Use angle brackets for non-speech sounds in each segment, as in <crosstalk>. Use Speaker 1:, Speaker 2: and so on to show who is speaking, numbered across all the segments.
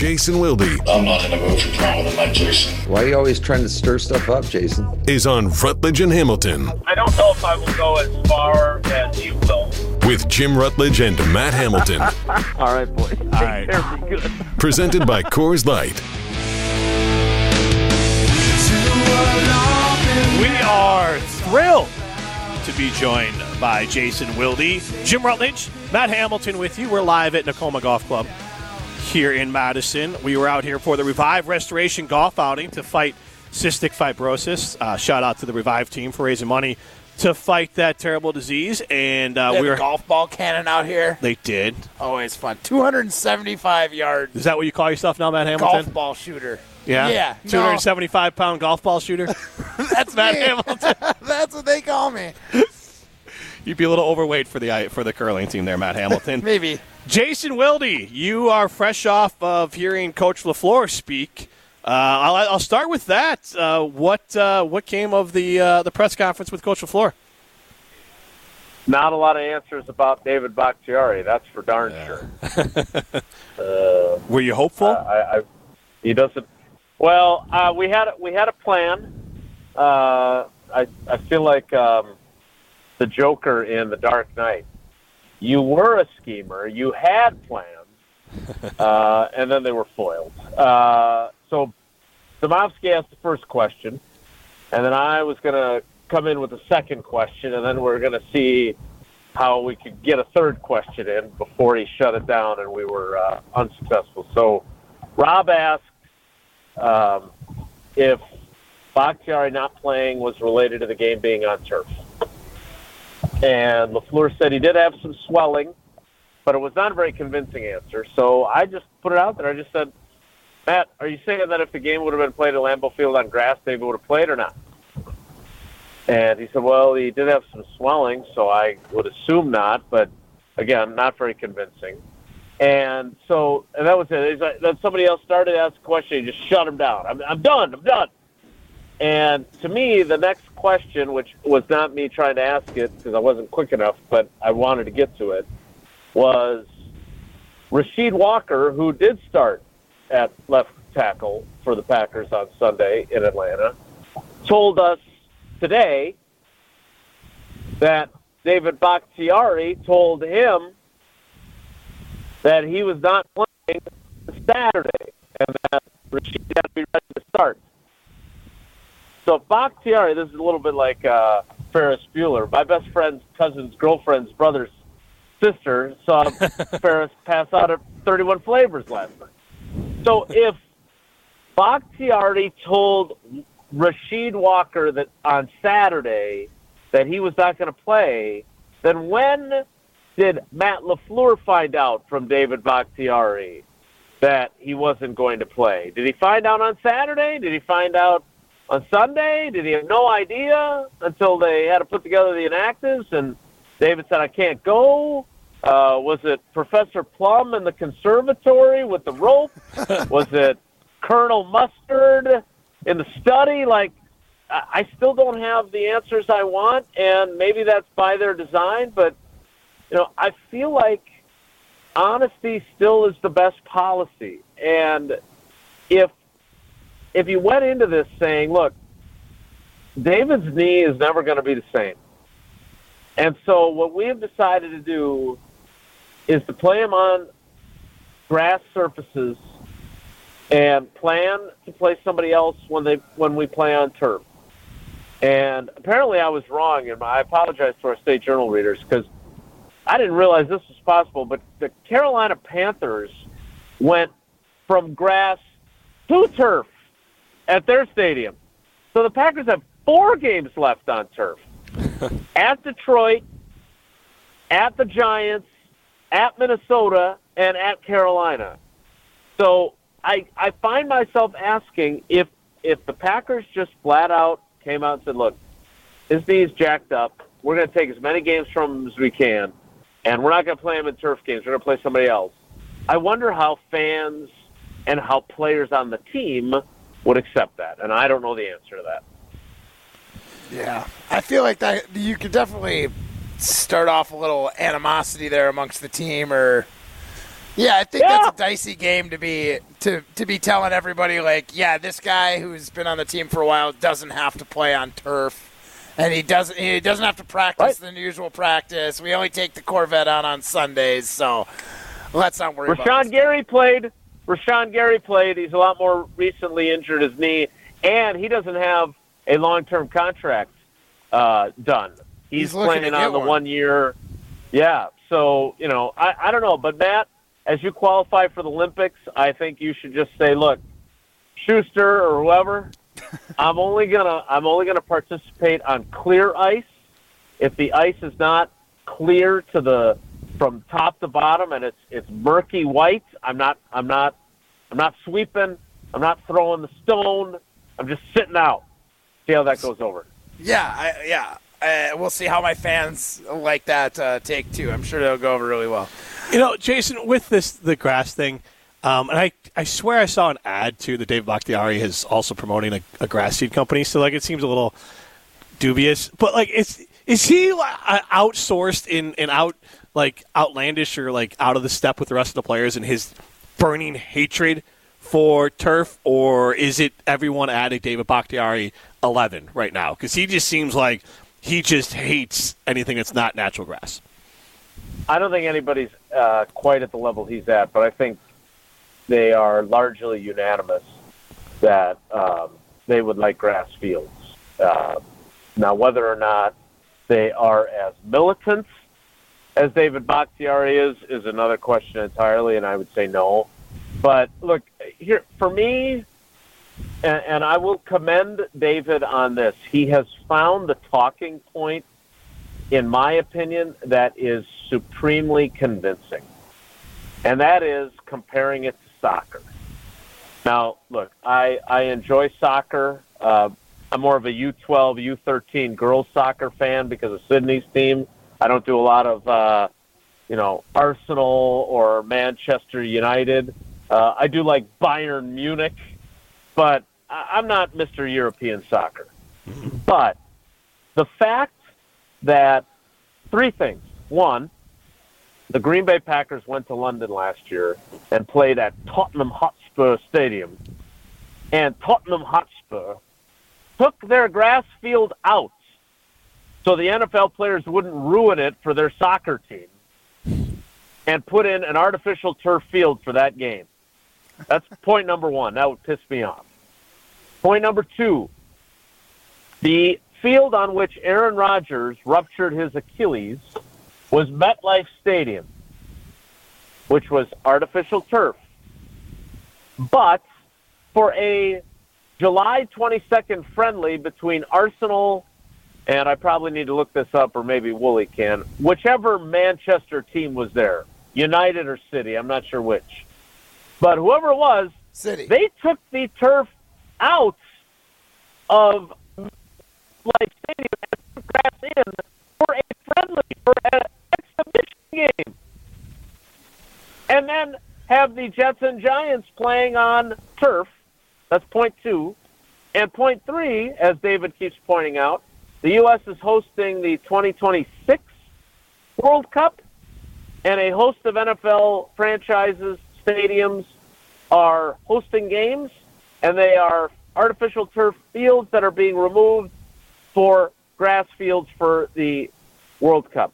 Speaker 1: Jason Wilde
Speaker 2: I'm not in a mood for drama tonight, Jason.
Speaker 3: Why are you always trying to stir stuff up, Jason?
Speaker 1: is on Rutledge and Hamilton
Speaker 4: I don't know if I will go as far as you will.
Speaker 1: with Jim Rutledge and Matt Hamilton. <laughs>
Speaker 5: All right, boys. Take
Speaker 6: right.
Speaker 5: care. Be good.
Speaker 1: presented by <laughs> Coors Light.
Speaker 6: We are thrilled to be joined by Jason Wilde, Jim Rutledge, Matt Hamilton with you. We're live at Nakoma Golf Club here in Madison. We were out here for the Revive Restoration Golf outing to fight cystic fibrosis. Uh, shout out to the Revive team for raising money to fight that terrible disease. And uh, we were.
Speaker 7: golf ball cannon out here.
Speaker 6: They did.
Speaker 7: Always fun. 275 yards.
Speaker 6: Is that what you call yourself now, Matt Hamilton?
Speaker 7: golf ball shooter.
Speaker 6: Yeah.
Speaker 7: Yeah.
Speaker 6: Two hundred seventy-five pound golf ball shooter. <laughs>
Speaker 7: That's
Speaker 6: Matt. Hamilton. <laughs>
Speaker 7: That's what they call me.
Speaker 6: You'd be a little overweight for the for the curling team there, Matt Hamilton. <laughs>
Speaker 7: Maybe.
Speaker 6: Jason Wilde, you are fresh off of hearing Coach Lafleur speak. Uh, I'll, I'll start with that. Uh, what uh, what came of the uh, the press conference with Coach Lafleur?
Speaker 4: Not a lot of answers about David Bakhtiari. That's for darn sure. <laughs> uh,
Speaker 6: Were you hopeful?
Speaker 4: I, I, he doesn't. Well, uh, we had we had a plan. Uh, I I feel like um, the Joker in The Dark Knight. You were a schemer. You had plans, <laughs> uh, and then they were foiled. Uh, so, Demovsky asked the first question, and then I was going to come in with a second question, and then we are going to see how we could get a third question in before he shut it down, and we were uh, unsuccessful. So, Rob asked um, if Bakhtiari not playing was related to the game being on turf. And LaFleur said he did have some swelling, but it was not a very convincing answer. So I just put it out there. I just said, Matt, are you saying that if the game would have been played at Lambeau Field on grass, David would have played or not? And he said, well, he did have some swelling, so I would assume not, but again, not very convincing. And so, and that was it. Like, then somebody else started to ask a question. He just shut him down. I'm, I'm done. I'm done. And to me, the next question, which was not me trying to ask it because I wasn't quick enough, but I wanted to get to it, was Rasheed Walker, who did start at left tackle for the Packers on Sunday in Atlanta, told us today that David Bakhtiari told him that he was not playing Saturday and that Rasheed had to be ready to start. So Bakhtiari, this is a little bit like uh, Ferris Bueller. My best friend's cousin's girlfriend's brother's sister saw <laughs> Ferris pass out at 31 Flavors last night. So if Bakhtiari told Rasheed Walker that on Saturday that he was not going to play, then when did Matt LaFleur find out from David Bakhtiari that he wasn't going to play? Did he find out on Saturday? Did he find out on Sunday? Did he have no idea until they had to put together the inactives and David said, I can't go? Uh, was it Professor Plum in the conservatory with the rope? <laughs> was it Colonel Mustard in the study? Like, I I still don't have the answers I want, and maybe that's by their design, but, you know, I feel like honesty still is the best policy. And if if you went into this saying, look, David's knee is never going to be the same. And so what we have decided to do is to play him on grass surfaces and plan to play somebody else when they when we play on turf. And apparently I was wrong, and I apologize to our state journal readers because I didn't realize this was possible. But the Carolina Panthers went from grass to turf at their stadium. So the Packers have four games left on turf. <laughs> at Detroit, at the Giants, at Minnesota, and at Carolina. So I I find myself asking if if the Packers just flat out came out and said, "Look, his knee's jacked up. We're going to take as many games from him as we can, and we're not going to play him in turf games. We're going to play somebody else." I wonder how fans and how players on the team would accept that, and I don't know the answer to that.
Speaker 7: Yeah, I feel like that you could definitely start off a little animosity there amongst the team, or Yeah, I think
Speaker 4: Yeah.
Speaker 7: that's a dicey game to be to to be telling everybody like, yeah, this guy who's been on the team for a while doesn't have to play on turf, and he doesn't he doesn't have to practice
Speaker 4: Right.
Speaker 7: the usual practice. We only take the Corvette out on Sundays, so let's not worry about
Speaker 4: Rashan
Speaker 7: this.
Speaker 4: Gary played. Rashan Gary played. He's a lot more recently injured his knee, and he doesn't have a long-term contract uh, done. He's,
Speaker 7: He's looking to
Speaker 4: playing
Speaker 7: get
Speaker 4: on the
Speaker 7: one.
Speaker 4: one year. Yeah. So you know, I, I don't know, but Matt, as you qualify for the Olympics, I think you should just say, look, Shuster or whoever, <laughs> I'm only gonna I'm only gonna participate on clear ice. If the ice is not clear to the from top to bottom and it's it's murky white, I'm not I'm not I'm not sweeping. I'm not throwing the stone. I'm just sitting out. See how that goes over.
Speaker 7: Yeah, I, yeah. Uh, we'll see how my fans like that uh, take too. I'm sure they'll go over really well.
Speaker 6: You know, Jason, with this the grass thing, um, and I, I swear I saw an ad too that Dave Bakhtiari is also promoting a, a grass seed company. So like it seems a little dubious, but like it's is he uh, outsourced in and out like outlandish or like out of the step with the rest of the players and his burning hatred for turf, or is it everyone at a David Bakhtiari eleven right now? Because he just seems like he just hates anything that's not natural grass.
Speaker 4: I don't think anybody's uh, quite at the level he's at, but I think they are largely unanimous that um, they would like grass fields. Uh, now, whether or not they are as militant as David Bakhtiari is is another question entirely, and I would say no. But look, here for me, and, and I will commend David on this. He has found the talking point in my opinion, that is supremely convincing. And that is comparing it to soccer. Now, look, I, I enjoy soccer. Uh, I'm more of a U12, U13 girls soccer fan because of Sydney's team. I don't do a lot of, uh, you know, Arsenal or Manchester United. Uh, I do like Bayern Munich, but I- I'm not Mr. European soccer. But the fact that three things. One, the Green Bay Packers went to London last year and played at Tottenham Hotspur Stadium. And Tottenham Hotspur took their grass field out so the NFL players wouldn't ruin it for their soccer team and put in an artificial turf field for that game. That's point number one. That would piss me off. Point number two, the field on which Aaron Rodgers ruptured his Achilles was MetLife Stadium, which was artificial turf. But for a July 22nd friendly between Arsenal and I probably need to look this up, or maybe Wooly can, whichever Manchester team was there, United or City, I'm not sure which. But whoever it was,
Speaker 7: City.
Speaker 4: they took the turf out of like stadium and put grass in for a friendly for an exhibition game, and then have the Jets and Giants playing on turf. That's point two, and point three, as David keeps pointing out, the U.S. is hosting the 2026 World Cup, and a host of NFL franchises, stadiums are hosting games, and they are artificial turf fields that are being removed for grass fields for the World Cup.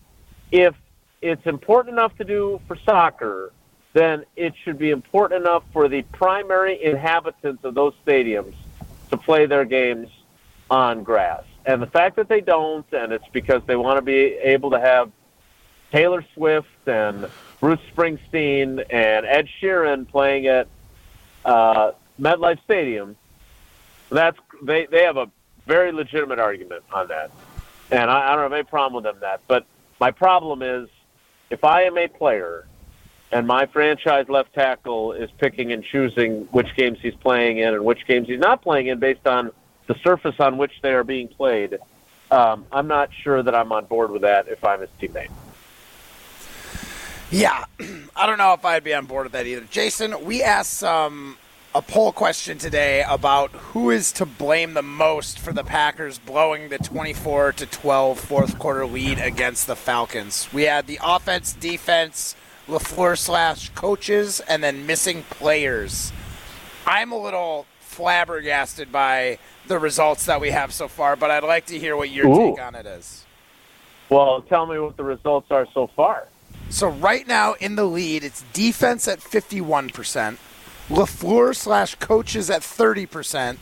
Speaker 4: If it's important enough to do for soccer, then it should be important enough for the primary inhabitants of those stadiums to play their games on grass. And the fact that they don't, and it's because they want to be able to have Taylor Swift and Bruce Springsteen and Ed Sheeran playing at uh, MetLife Stadium, that's they they have a very legitimate argument on that, and I, I don't have any problem with them that. But my problem is, if I am a player, and my franchise left tackle is picking and choosing which games he's playing in and which games he's not playing in based on the surface on which they are being played, um, I'm not sure that I'm on board with that if I'm his teammate.
Speaker 7: Yeah, <clears throat> I don't know if I'd be on board with that either. Jason, we asked um, a poll question today about who is to blame the most for the Packers blowing the 24 to 12 fourth quarter lead against the Falcons. We had the offense, defense, LaFleur slash coaches, and then missing players. I'm a little flabbergasted by the results that we have so far, but I'd like to hear what your
Speaker 4: Ooh.
Speaker 7: take on it is.
Speaker 4: Well, tell me what the results are so far.
Speaker 7: So right now in the lead, it's defense at 51%, LaFleur slash coaches at 30%.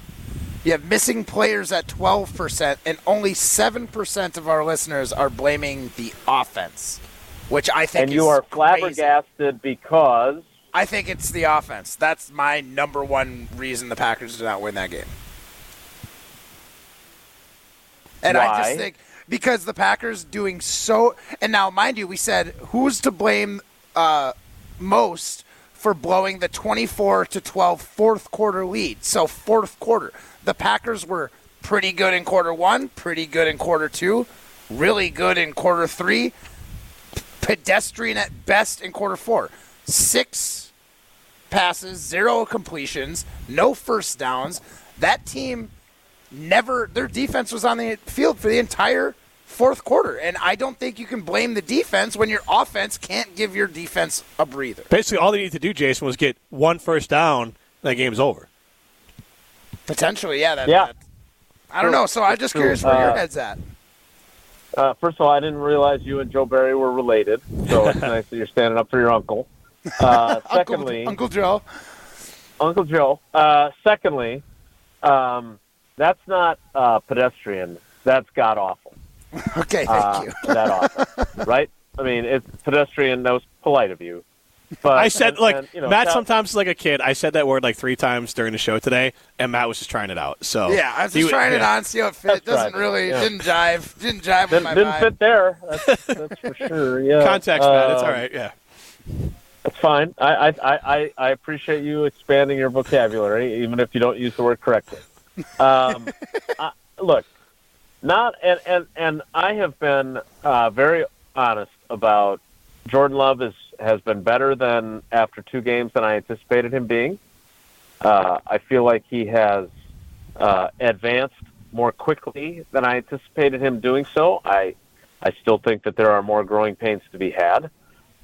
Speaker 7: You have missing players at 12%, and only 7% of our listeners are blaming the offense, which I think
Speaker 4: And
Speaker 7: is
Speaker 4: you are
Speaker 7: crazy.
Speaker 4: flabbergasted because
Speaker 7: I think it's the offense. That's my number one reason the Packers did not win that game. And I just think because the Packers doing so, and now mind you, we said who's to blame uh, most for blowing the 24 to 12 fourth quarter lead. So fourth quarter, the Packers were pretty good in quarter one, pretty good in quarter two, really good in quarter three, pedestrian at best in quarter four. Six passes, zero completions, no first downs. That team never their defense was on the field for the entire fourth quarter. And I don't think you can blame the defense when your offense can't give your defense a breather.
Speaker 6: Basically, all they need to do, Jason, was get one first down. And that game's over.
Speaker 7: Potentially, yeah. That,
Speaker 4: Yeah.
Speaker 7: that- I don't know. So I'm just curious where your
Speaker 4: Uh,
Speaker 7: head's at.
Speaker 4: Uh, first of all, I didn't realize you and Joe Barry were related, so it's <laughs> nice that you're standing up for your uncle. Uh, <laughs> secondly,
Speaker 7: Uncle, Uncle Joe.
Speaker 4: Uncle Joe. Uh, secondly, um, that's not uh, pedestrian. That's god awful. <laughs>
Speaker 7: Okay, thank
Speaker 4: Uh,
Speaker 7: you. <laughs>
Speaker 4: that awful, right? I mean, it's pedestrian. That was polite of you. But
Speaker 6: I said,
Speaker 4: and-
Speaker 6: like,
Speaker 4: and, you know,
Speaker 6: Matt
Speaker 4: tell-
Speaker 6: sometimes is like a kid. I said that word like three times during the show today, and Matt was just trying it out. So
Speaker 7: Yeah, I was just
Speaker 6: w-
Speaker 7: trying it on, see how it fit. It
Speaker 4: That's
Speaker 7: doesn't
Speaker 4: right.
Speaker 7: really,
Speaker 4: Yeah.
Speaker 7: didn't jive, didn't jive with
Speaker 4: Didn't,
Speaker 7: my
Speaker 4: didn't
Speaker 7: vibe.
Speaker 4: fit there. That's, <laughs> that's for sure. Yeah.
Speaker 6: Context, Matt. It's
Speaker 4: Um,
Speaker 6: all right. Yeah.
Speaker 4: That's fine. I, I, I, I- I appreciate you expanding your vocabulary, even if you don't use the word correctly. Um, I, look, not and, and and I have been uh, very honest about Jordan Love is has been better than after two games than I anticipated him being. Uh, I feel like he has uh, advanced more quickly than I anticipated him doing so. I I still think that there are more growing pains to be had,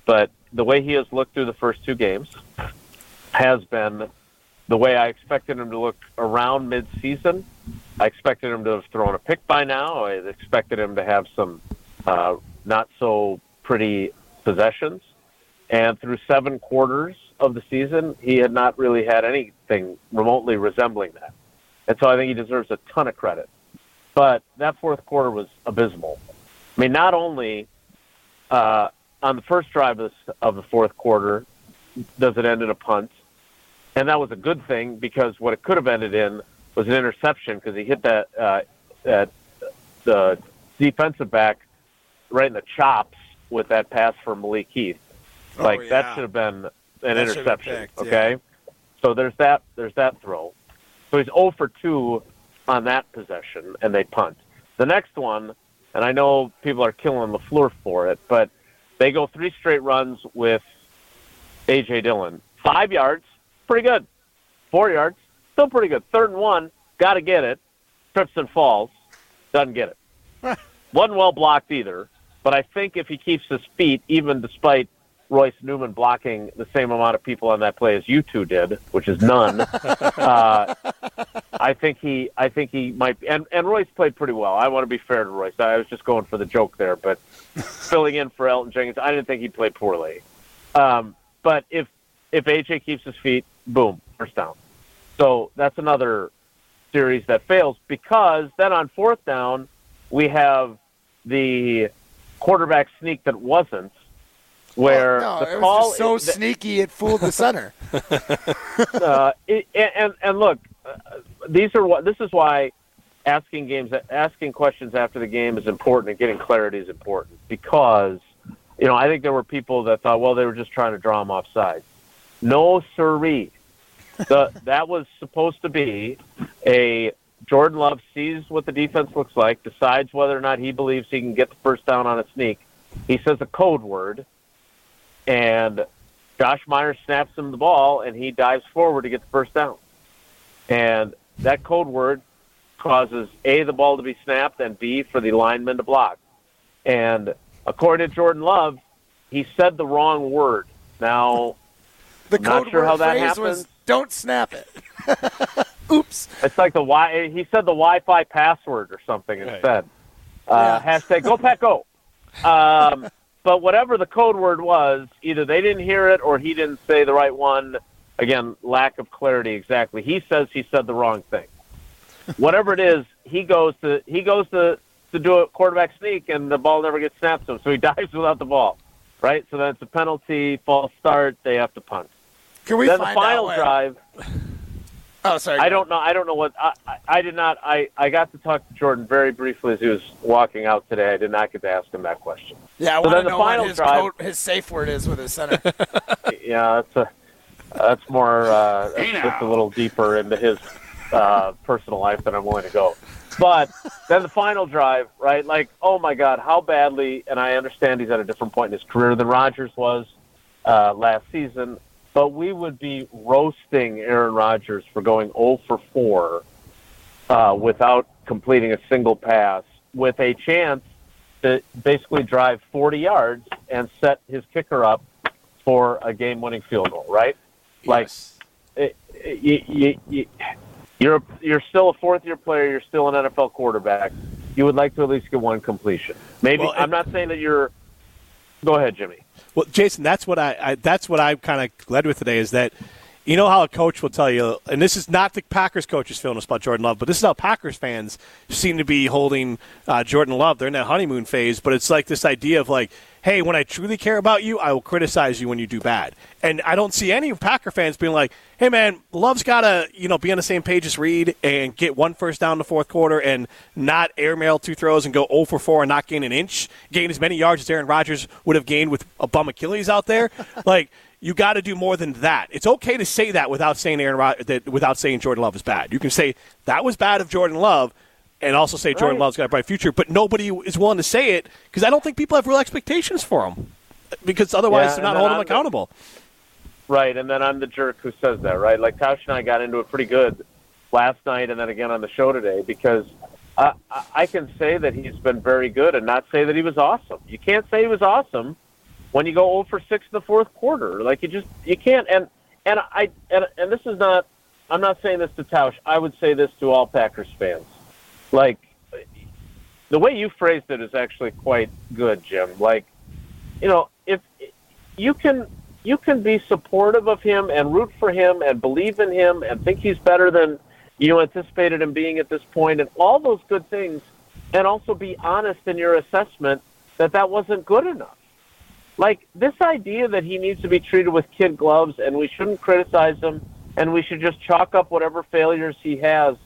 Speaker 4: but the way he has looked through the first two games has been the way I expected him to look around mid-season. I expected him to have thrown a pick by now. I expected him to have some uh, not so pretty possessions. And through seven quarters of the season, he had not really had anything remotely resembling that. And so I think he deserves a ton of credit. But that fourth quarter was abysmal. I mean, not only uh, on the first drive of the, of the fourth quarter does it end in a punt, and that was a good thing because what it could have ended in was an interception because he hit that uh, that the defensive back right in the chops with that pass for Malik Heath.
Speaker 7: Oh,
Speaker 4: like
Speaker 7: yeah.
Speaker 4: that should have been an
Speaker 7: That should have been
Speaker 4: interception.
Speaker 7: picked,
Speaker 4: okay, so there's that there's that throw. So he's 0 for 2 on that possession, and they punt. The next one, and I know people are killing Lafleur for it, but they go three straight runs with AJ Dillon. Five yards, pretty good. Four yards, still pretty good. Third and one, got to get it. Trips and falls, doesn't get it. <laughs> Wasn't well blocked either, but I think if he keeps his feet, even despite Royce Newman blocking the same amount of people on that play as you two did, which is none, <laughs> uh, I think he, I think he might. And and Royce played pretty well. I want to be fair to Royce. I was just going for the joke there, but <laughs> filling in for Elgton Jenkins, I didn't think he played poorly. Um, but if if AJ keeps his feet, boom, first down. So that's another series that fails because then on fourth down we have the quarterback sneak that wasn't, where
Speaker 7: Oh, no,
Speaker 4: the
Speaker 7: it
Speaker 4: call
Speaker 7: just so
Speaker 4: is-
Speaker 7: sneaky it fooled the center. <laughs>
Speaker 4: uh, it, and and look, uh, these are what this is why asking games, asking questions after the game is important, and getting clarity is important because you know I think there were people that thought, well, they were just trying to draw him offside. No, siree. The that was supposed to be a Jordan Love sees what the defense looks like, decides whether or not he believes he can get the first down on a sneak. He says a code word, and Josh Myers snaps him the ball, and he dives forward to get the first down. And that code word causes A, the ball to be snapped, and B, for the lineman to block. And according to Jordan Love, he said the wrong word. Now,
Speaker 7: The
Speaker 4: Not
Speaker 7: code
Speaker 4: sure
Speaker 7: word
Speaker 4: how that
Speaker 7: phrase was "Don't snap it." <laughs> Oops.
Speaker 4: it's like the Wi. He said the Wi-Fi password or something
Speaker 6: Right.
Speaker 4: instead. Uh, Hashtag Go Pack Go. Um, <laughs> but whatever the code word was, either they didn't hear it or he didn't say the right one. Again, lack of clarity. Exactly. He says he said the wrong thing. whatever it is, he goes to he goes to to do a quarterback sneak, and the ball never gets snapped to him, so he <laughs> dives without the ball. Right. So that's a penalty, false start. They have to punt.
Speaker 7: Can we
Speaker 4: then the final
Speaker 7: out
Speaker 4: drive. <laughs>
Speaker 7: Oh, sorry.
Speaker 4: I don't know. I don't know what I, I, I did not. I, I got to talk to Jordan very briefly as he was walking out today. I did not get to ask him that question.
Speaker 7: Yeah, I
Speaker 4: So
Speaker 7: want
Speaker 4: then
Speaker 7: to
Speaker 4: the
Speaker 7: know
Speaker 4: final
Speaker 7: what his,
Speaker 4: drive-
Speaker 7: code, his safe word is with his center. <laughs>
Speaker 4: Yeah, that's a that's more uh, that's, that's a little deeper into his uh, personal life than I'm willing to go. But then the final drive, right? Like, oh my God, how badly? And I understand he's at a different point in his career than Rodgers was uh, last season. But we would be roasting Aaron Rodgers for going 0 for 4 uh, without completing a single pass, with a chance to basically drive 40 yards and set his kicker up for a game-winning field goal, right? Like,
Speaker 6: Yes.
Speaker 4: it, it, you, you, you, you're you're still a fourth-year player. You're still an NFL quarterback. You would like to at least get one completion. Maybe
Speaker 6: Well,
Speaker 4: I'm not saying that you're. Go ahead, Jimmy.
Speaker 6: Well, Jason, that's what I, I that's what I'm kind of led with today is that you know how a coach will tell you, and this is not the Packers coaches feeling this about Jordan Love, but this is how Packers fans seem to be holding uh, Jordan Love. They're in that honeymoon phase, but it's like this idea of like, hey, when I truly care about you, I will criticize you when you do bad. And I don't see any Packer fans being like, hey, man, Love's got to you know be on the same page as Reed and get one first down in the fourth quarter and not airmail two throws and go 0 for 4 and not gain an inch, gain as many yards as Aaron Rodgers would have gained with a bum Achilles out there. <laughs> like, you got to do more than that. It's okay to say that without saying Aaron Rod- that without saying Jordan Love is bad. You can say that was bad of Jordan Love, and also say Jordan
Speaker 4: Right.
Speaker 6: Love's got a bright future. But nobody is willing to say it because I don't think people have real expectations for him. Because otherwise,
Speaker 4: Yeah,
Speaker 6: they're not holding him
Speaker 4: I'm the-
Speaker 6: accountable.
Speaker 4: Right, and then I'm the jerk who says that, right? Like Tausch and I got into it pretty good last night, and then again on the show today because I- I can say that he's been very good, and not say that he was awesome. You can't say he was awesome when you go 0 for 6 in the fourth quarter. Like you just you can't. And and I and and this is not. I'm not saying this to Tausch. I would say this to all Packers fans. Like the way you phrased it is actually quite good, Jim. Like you know, if you can you can be supportive of him and root for him and believe in him and think he's better than you anticipated him being at this point and all those good things and also be honest in your assessment that that wasn't good enough. Like this idea that he needs to be treated with kid gloves and we shouldn't criticize him and we should just chalk up whatever failures he has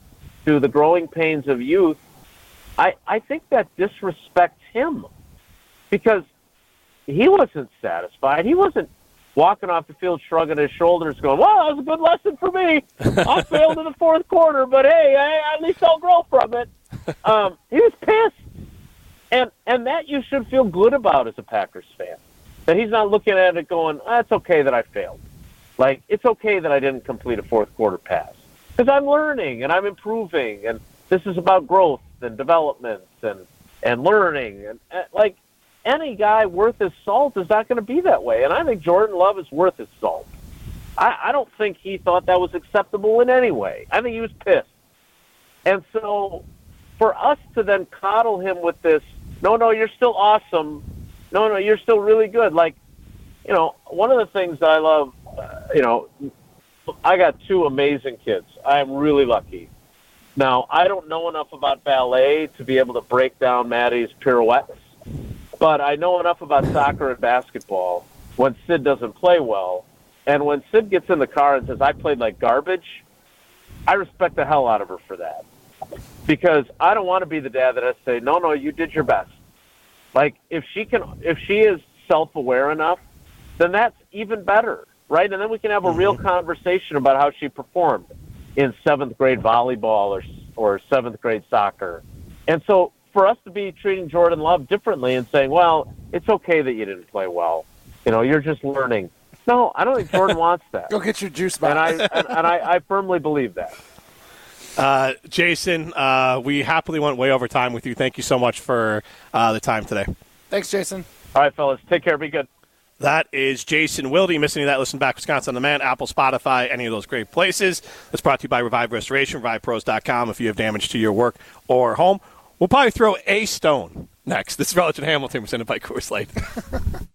Speaker 4: to the growing pains of youth. I, I think that disrespects him because he wasn't satisfied. He wasn't walking off the field shrugging his shoulders, going, "Well, that was a good lesson for me. I <laughs> failed in the fourth quarter, but hey, I, at least I'll grow from it." <laughs> Um, he was pissed, and and that you should feel good about as a Packers fan. That he's not looking at it going, ah, "It's okay that I failed. Like it's okay that I didn't complete a fourth quarter pass because I'm learning and I'm improving, and this is about growth and development and and learning and, and like." any guy worth his salt is not going to be that way. And I think Jordan Love is worth his salt. I, I don't think he thought that was acceptable in any way. I think he was pissed. And so for us to then coddle him with this, no, no, you're still awesome. No, no, you're still really good. Like, you know, one of the things I love, uh, you know, I got two amazing kids. I'm really lucky. Now, I don't know enough about ballet to be able to break down Maddie's pirouettes but I know enough about soccer and basketball when Sid doesn't play well. And when Sid gets in the car and says, I played like garbage, I respect the hell out of her for that. Because I don't want to be the dad that has to say, no, no, you did your best. Like, if she can, if she is self aware enough, then that's even better, right? And then we can have a real mm-hmm. conversation about how she performed in seventh grade volleyball or, or seventh grade soccer. And so for us to be treating Jordan Love differently and saying, well, it's okay that you didn't play well. You know, you're just learning. No, I don't think Jordan <laughs> wants that.
Speaker 7: Go get your juice
Speaker 4: And. I and, and I, I firmly believe that.
Speaker 6: Uh, Jason, uh, we happily went way over time with you. Thank you so much for uh, the time today.
Speaker 7: Thanks, Jason.
Speaker 4: All right, fellas, take care. Be good.
Speaker 6: That is Jason Wilde. Missing that, listen back Wisconsin on Demand, Apple, Spotify, any of those great places. It's brought to you by Revive Restoration, RevivePros.com if you have damage to your work or home. We'll probably throw a stone next. This is Rutledge and Hamilton presented by Coors Light. <laughs>